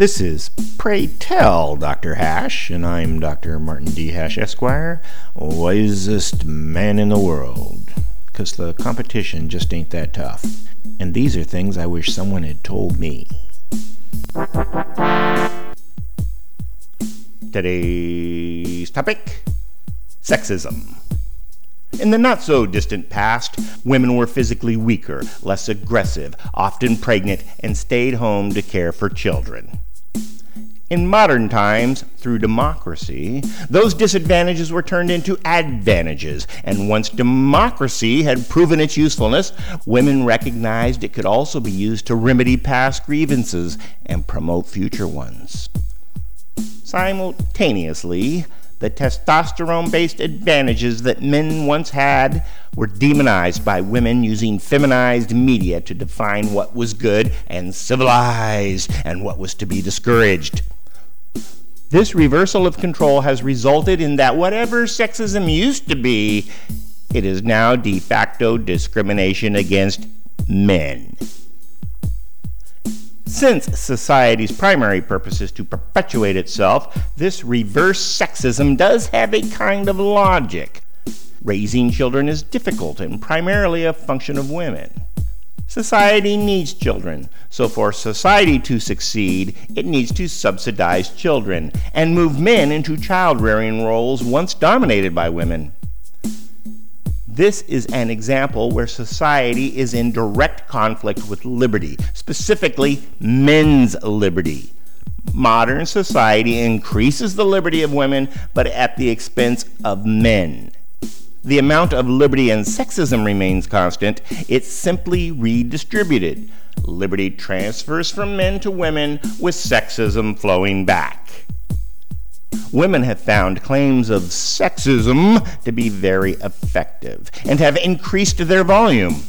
This is Pray Tell Dr. Hash, and I'm Dr. Martin D. Hash, Esquire, wisest man in the world. Because the competition just ain't that tough. And these are things I wish someone had told me. Today's topic sexism. In the not so distant past, women were physically weaker, less aggressive, often pregnant, and stayed home to care for children. In modern times, through democracy, those disadvantages were turned into advantages, and once democracy had proven its usefulness, women recognized it could also be used to remedy past grievances and promote future ones. Simultaneously, the testosterone based advantages that men once had were demonized by women using feminized media to define what was good and civilized and what was to be discouraged. This reversal of control has resulted in that whatever sexism used to be, it is now de facto discrimination against men. Since society's primary purpose is to perpetuate itself, this reverse sexism does have a kind of logic. Raising children is difficult and primarily a function of women. Society needs children, so for society to succeed, it needs to subsidize children and move men into child rearing roles once dominated by women. This is an example where society is in direct conflict with liberty, specifically men's liberty. Modern society increases the liberty of women, but at the expense of men the amount of liberty and sexism remains constant, it's simply redistributed. Liberty transfers from men to women, with sexism flowing back. Women have found claims of sexism to be very effective and have increased their volume.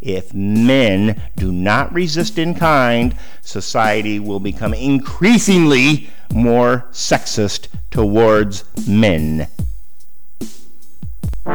If men do not resist in kind, society will become increasingly more sexist towards men.